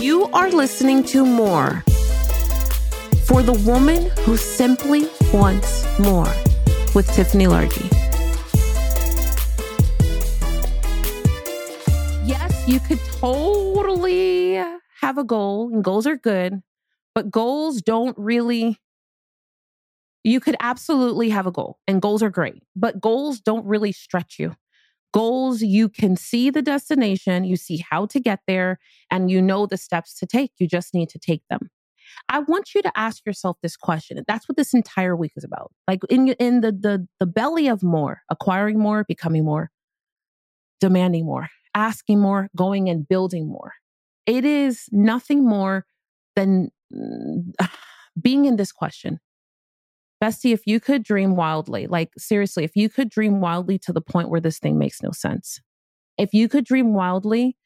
You are listening to More for the woman who simply wants more with Tiffany Largie. Yes, you could totally have a goal, and goals are good, but goals don't really. You could absolutely have a goal, and goals are great, but goals don't really stretch you. Goals, you can see the destination, you see how to get there, and you know the steps to take. You just need to take them. I want you to ask yourself this question. That's what this entire week is about. Like in in the the the belly of more, acquiring more, becoming more, demanding more, asking more, going and building more. It is nothing more than mm, being in this question. Bestie, if you could dream wildly, like seriously, if you could dream wildly to the point where this thing makes no sense, if you could dream wildly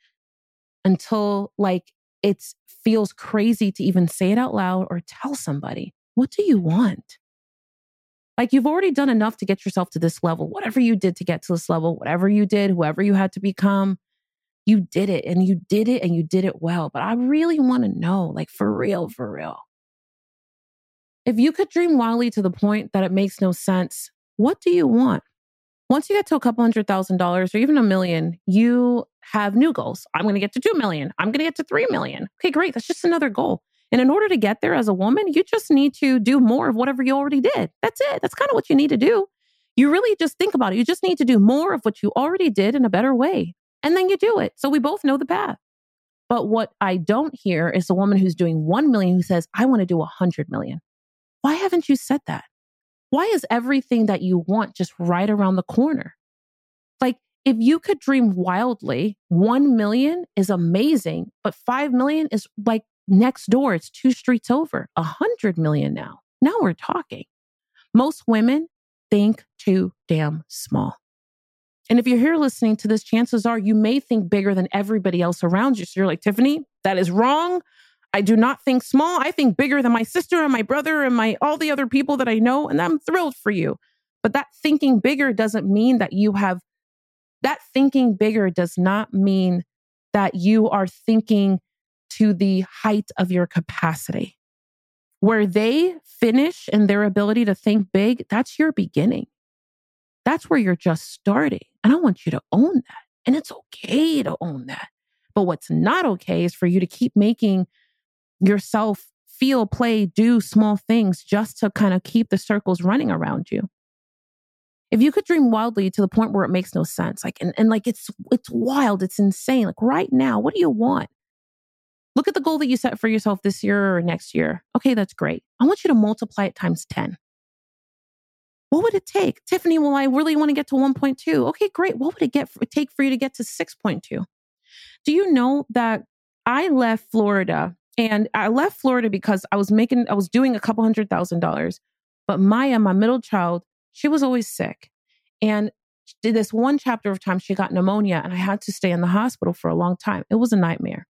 until like it feels crazy to even say it out loud or tell somebody, what do you want? Like you've already done enough to get yourself to this level. Whatever you did to get to this level, whatever you did, whoever you had to become, you did it and you did it and you did it well. But I really want to know, like for real, for real if you could dream wildly to the point that it makes no sense, what do you want? Once you get to a couple hundred thousand dollars or even a million, you have new goals. I'm going to get to 2 million. I'm going to get to 3 million. Okay, great. That's just another goal. And in order to get there as a woman, you just need to do more of whatever you already did. That's it. That's kind of what you need to do. You really just think about it. You just need to do more of what you already did in a better way. And then you do it. So we both know the path. But what I don't hear is the woman who's doing 1 million who says, I want to do 100 million. Why haven't you said that? Why is everything that you want just right around the corner? Like, if you could dream wildly, 1 million is amazing, but 5 million is like next door. It's two streets over, 100 million now. Now we're talking. Most women think too damn small. And if you're here listening to this, chances are you may think bigger than everybody else around you. So you're like, Tiffany, that is wrong. I do not think small. I think bigger than my sister and my brother and my all the other people that I know and I'm thrilled for you. But that thinking bigger doesn't mean that you have that thinking bigger does not mean that you are thinking to the height of your capacity. Where they finish in their ability to think big, that's your beginning. That's where you're just starting. And I want you to own that. And it's okay to own that. But what's not okay is for you to keep making yourself feel, play, do small things just to kind of keep the circles running around you. If you could dream wildly to the point where it makes no sense, like and, and like it's it's wild, it's insane. Like right now, what do you want? Look at the goal that you set for yourself this year or next year. Okay, that's great. I want you to multiply it times 10. What would it take? Tiffany, well, I really want to get to 1.2. Okay, great. What would it get for, take for you to get to 6.2? Do you know that I left Florida and I left Florida because I was making, I was doing a couple hundred thousand dollars. But Maya, my middle child, she was always sick. And did this one chapter of time, she got pneumonia and I had to stay in the hospital for a long time. It was a nightmare.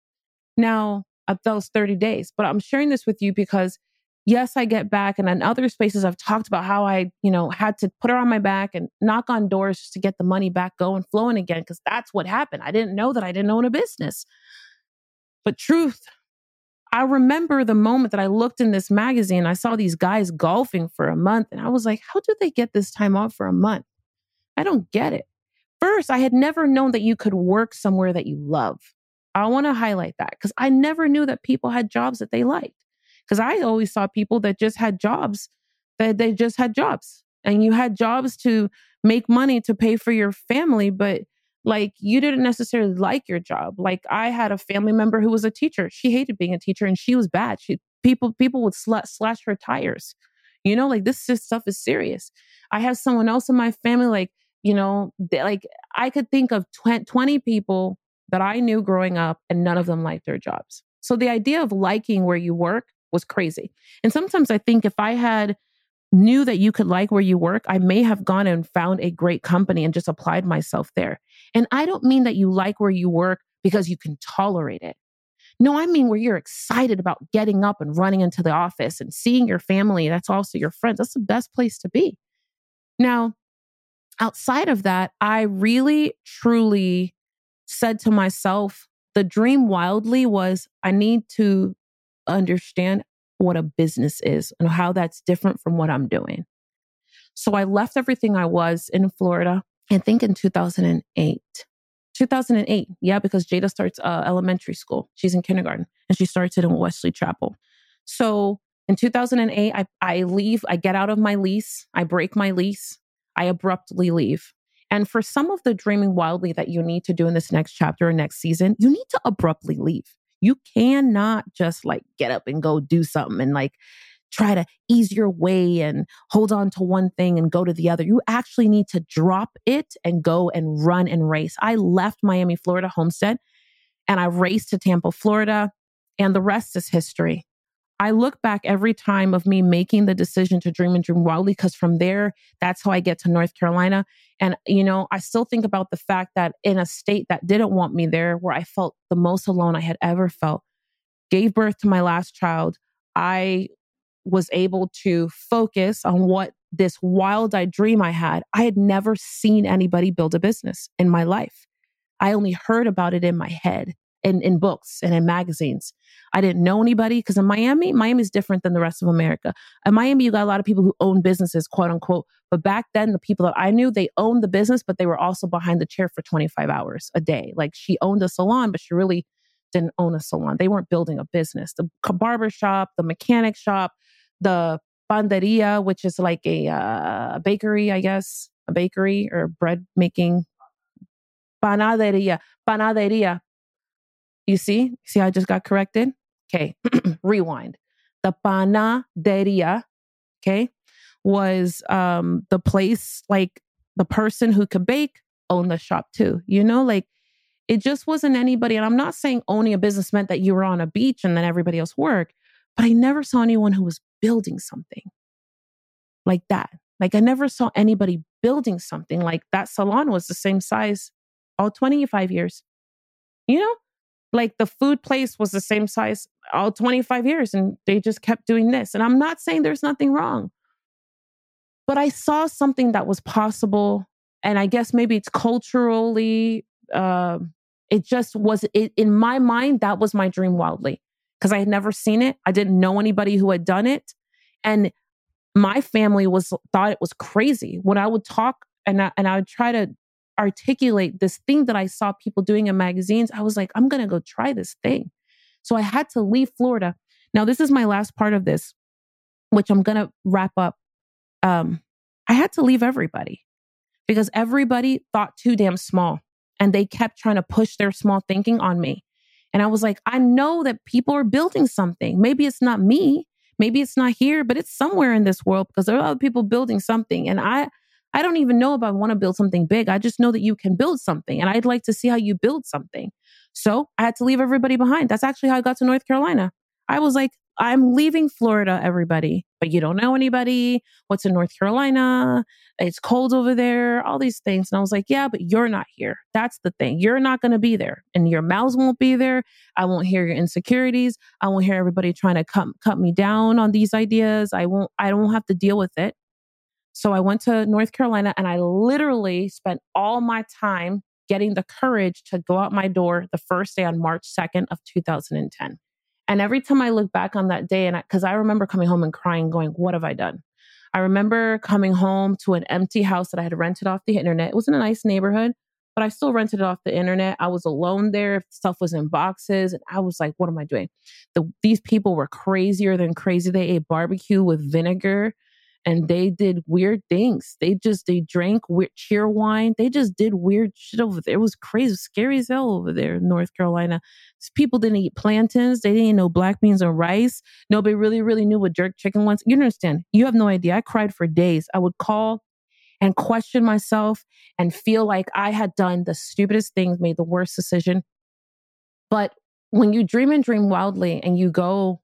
Now, uh, that was 30 days, but I'm sharing this with you because yes, I get back. And in other spaces, I've talked about how I, you know, had to put her on my back and knock on doors just to get the money back going, flowing again, because that's what happened. I didn't know that I didn't own a business. But truth, I remember the moment that I looked in this magazine, I saw these guys golfing for a month, and I was like, how do they get this time off for a month? I don't get it. First, I had never known that you could work somewhere that you love. I want to highlight that because I never knew that people had jobs that they liked. Because I always saw people that just had jobs, that they just had jobs, and you had jobs to make money to pay for your family, but like you didn't necessarily like your job. Like i had a family member who was a teacher. She hated being a teacher and she was bad. She people people would sl- slash her tires. You know like this is, stuff is serious. I have someone else in my family like you know they, like i could think of tw- 20 people that i knew growing up and none of them liked their jobs. So the idea of liking where you work was crazy. And sometimes i think if i had knew that you could like where you work, I may have gone and found a great company and just applied myself there. And I don't mean that you like where you work because you can tolerate it. No, I mean where you're excited about getting up and running into the office and seeing your family. That's also your friends. That's the best place to be. Now, outside of that, I really, truly said to myself The dream wildly was I need to understand what a business is and how that's different from what I'm doing. So I left everything I was in Florida, I think in 2008. 2008, yeah, because Jada starts uh, elementary school. She's in kindergarten and she starts it in Wesley Chapel. So in 2008, I, I leave, I get out of my lease, I break my lease, I abruptly leave. And for some of the dreaming wildly that you need to do in this next chapter or next season, you need to abruptly leave. You cannot just like get up and go do something and like try to ease your way and hold on to one thing and go to the other. You actually need to drop it and go and run and race. I left Miami, Florida homestead and I raced to Tampa, Florida, and the rest is history. I look back every time of me making the decision to dream and dream wildly because from there, that's how I get to North Carolina. And, you know, I still think about the fact that in a state that didn't want me there, where I felt the most alone I had ever felt, gave birth to my last child, I was able to focus on what this wild eyed dream I had. I had never seen anybody build a business in my life. I only heard about it in my head in, in books and in magazines. I didn't know anybody because in Miami, Miami is different than the rest of America. In Miami, you got a lot of people who own businesses, quote unquote. But back then, the people that I knew, they owned the business, but they were also behind the chair for 25 hours a day. Like she owned a salon, but she really didn't own a salon. They weren't building a business. The barber shop, the mechanic shop, the panderia, which is like a uh, bakery, I guess, a bakery or bread making panaderia, panaderia, you see? See, I just got corrected? Okay, rewind. The panaderia, okay, was um, the place, like the person who could bake owned the shop too. You know, like it just wasn't anybody. And I'm not saying owning a business meant that you were on a beach and then everybody else worked, but I never saw anyone who was building something like that. Like I never saw anybody building something like that salon was the same size all 25 years. You know? like the food place was the same size all 25 years and they just kept doing this. And I'm not saying there's nothing wrong, but I saw something that was possible. And I guess maybe it's culturally, uh, it just was it, in my mind, that was my dream wildly because I had never seen it. I didn't know anybody who had done it. And my family was thought it was crazy when I would talk and I, and I would try to articulate this thing that I saw people doing in magazines, I was like, I'm going to go try this thing. So I had to leave Florida. Now, this is my last part of this, which I'm going to wrap up. Um, I had to leave everybody because everybody thought too damn small and they kept trying to push their small thinking on me. And I was like, I know that people are building something. Maybe it's not me. Maybe it's not here, but it's somewhere in this world because there are other people building something. And I, I don't even know if I want to build something big. I just know that you can build something and I'd like to see how you build something. So I had to leave everybody behind. That's actually how I got to North Carolina. I was like, I'm leaving Florida, everybody, but you don't know anybody. What's in North Carolina? It's cold over there, all these things. And I was like, yeah, but you're not here. That's the thing. You're not going to be there and your mouths won't be there. I won't hear your insecurities. I won't hear everybody trying to cut, cut me down on these ideas. I won't, I don't have to deal with it. So I went to North Carolina and I literally spent all my time getting the courage to go out my door the first day on March 2nd of 2010. And every time I look back on that day, and because I, I, remember coming home and crying, going, What have I done? I remember coming home to an empty house that I had rented off the internet. It was in a nice neighborhood, but I still rented it off the internet. I was alone there. Stuff was in boxes. And I was like, What am I doing? The, these people were crazier than crazy. They ate barbecue with vinegar and they did weird things. They just they drank weird Cheerwine. They just did weird shit over there. It was crazy, scary as hell over there in North Carolina. People didn't eat plantains. They didn't know black beans and rice. Nobody really, really knew what jerk chicken was. You understand? You have no idea. I cried for days. I would call and question myself and feel like I had done the stupidest things, made the worst decision. But when you dream and dream wildly and you go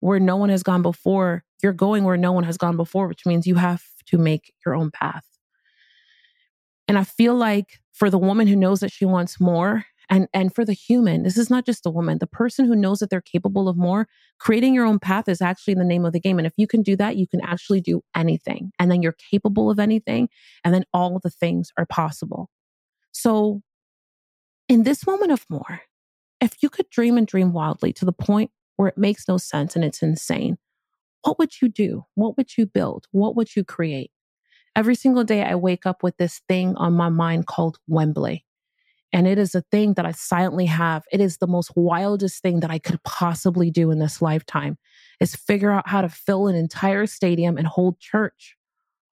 where no one has gone before, you're going where no one has gone before, which means you have to make your own path. And I feel like for the woman who knows that she wants more, and, and for the human, this is not just the woman, the person who knows that they're capable of more, creating your own path is actually the name of the game. And if you can do that, you can actually do anything. And then you're capable of anything. And then all the things are possible. So in this moment of more, if you could dream and dream wildly to the point where it makes no sense and it's insane, what would you do? What would you build? What would you create? Every single day, I wake up with this thing on my mind called Wembley. And it is a thing that I silently have. It is the most wildest thing that I could possibly do in this lifetime is figure out how to fill an entire stadium and hold church,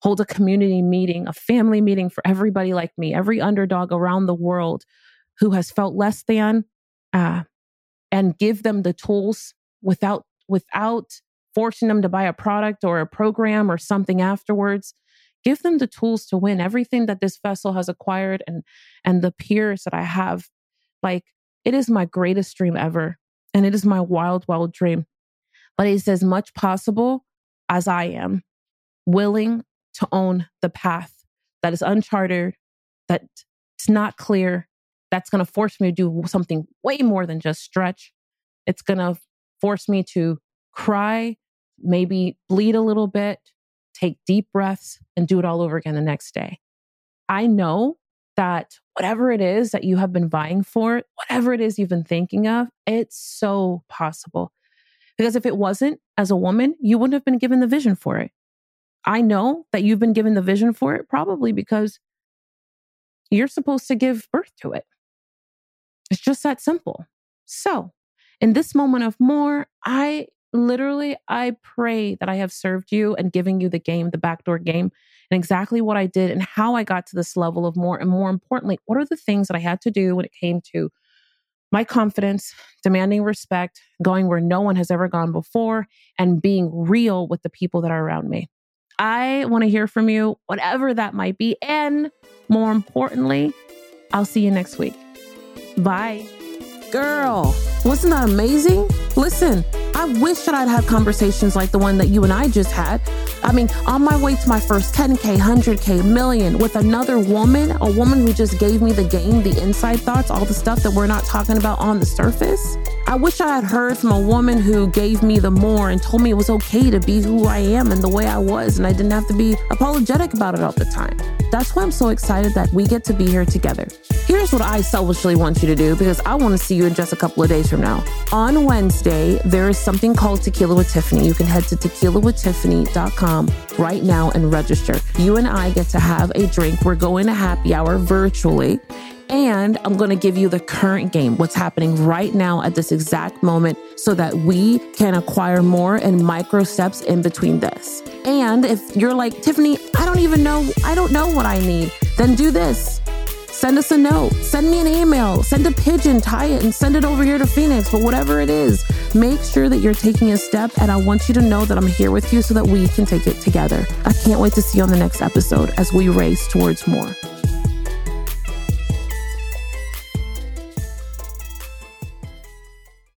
hold a community meeting, a family meeting for everybody like me, every underdog around the world who has felt less than, uh, and give them the tools without without forcing them to buy a product or a program or something afterwards. Give them the tools to win everything that this vessel has acquired and and the peers that i have. Like it is my greatest dream ever and it is my wild wild dream. But it's as much possible as i am willing to own the path that is uncharted that it's not clear that's going to force me to do something way more than just stretch. It's going to force me to cry maybe bleed a little bit take deep breaths, and do it all over again the next day. I know that whatever it is that you have been vying for, whatever it is you've been thinking of, it's so possible. Because if it wasn't, as a woman, you wouldn't have been given the vision for it. I know that you've been given the vision for it probably because you're supposed to give birth to it. It's just that simple. So, in this moment of more, I literally, I pray that I have served you and giving you the game, the backdoor game, and exactly what I did and how I got to this level of more. And more importantly, what are the things that I had to do when it came to my confidence, demanding respect, going where no one has ever gone before, and being real with the people that are around me. I want to hear from you, whatever that might be. And more importantly, I'll see you next week. Bye. Girl, wasn't that amazing? Listen, I wish that I'd had conversations like the one that you and I just had. I mean, on my way to my first 10K, 100K, million with another woman, a woman who just gave me the game, the inside thoughts, all the stuff that we're not talking about on the surface. I wish I had heard from a woman who gave me the more and told me it was okay to be who I am and the way I was, and I didn't have to be apologetic about it all the time. That's why I'm so excited that we get to be here together. Here's what I selfishly want you to do because I want to see you in just a couple of days from now. On Wednesday, there is something called Tequila with Tiffany. You can head to tequilawithtiffany.com right now and register. You and I get to have a drink. We're going to happy hour virtually. And I'm going to give you the current game, what's happening right now at this exact moment, so that we can acquire more and micro steps in between this. And if you're like, Tiffany, I don't even know, I don't know what I need, then do this. Send us a note, send me an email, send a pigeon, tie it, and send it over here to Phoenix. But whatever it is, make sure that you're taking a step. And I want you to know that I'm here with you so that we can take it together. I can't wait to see you on the next episode as we race towards more.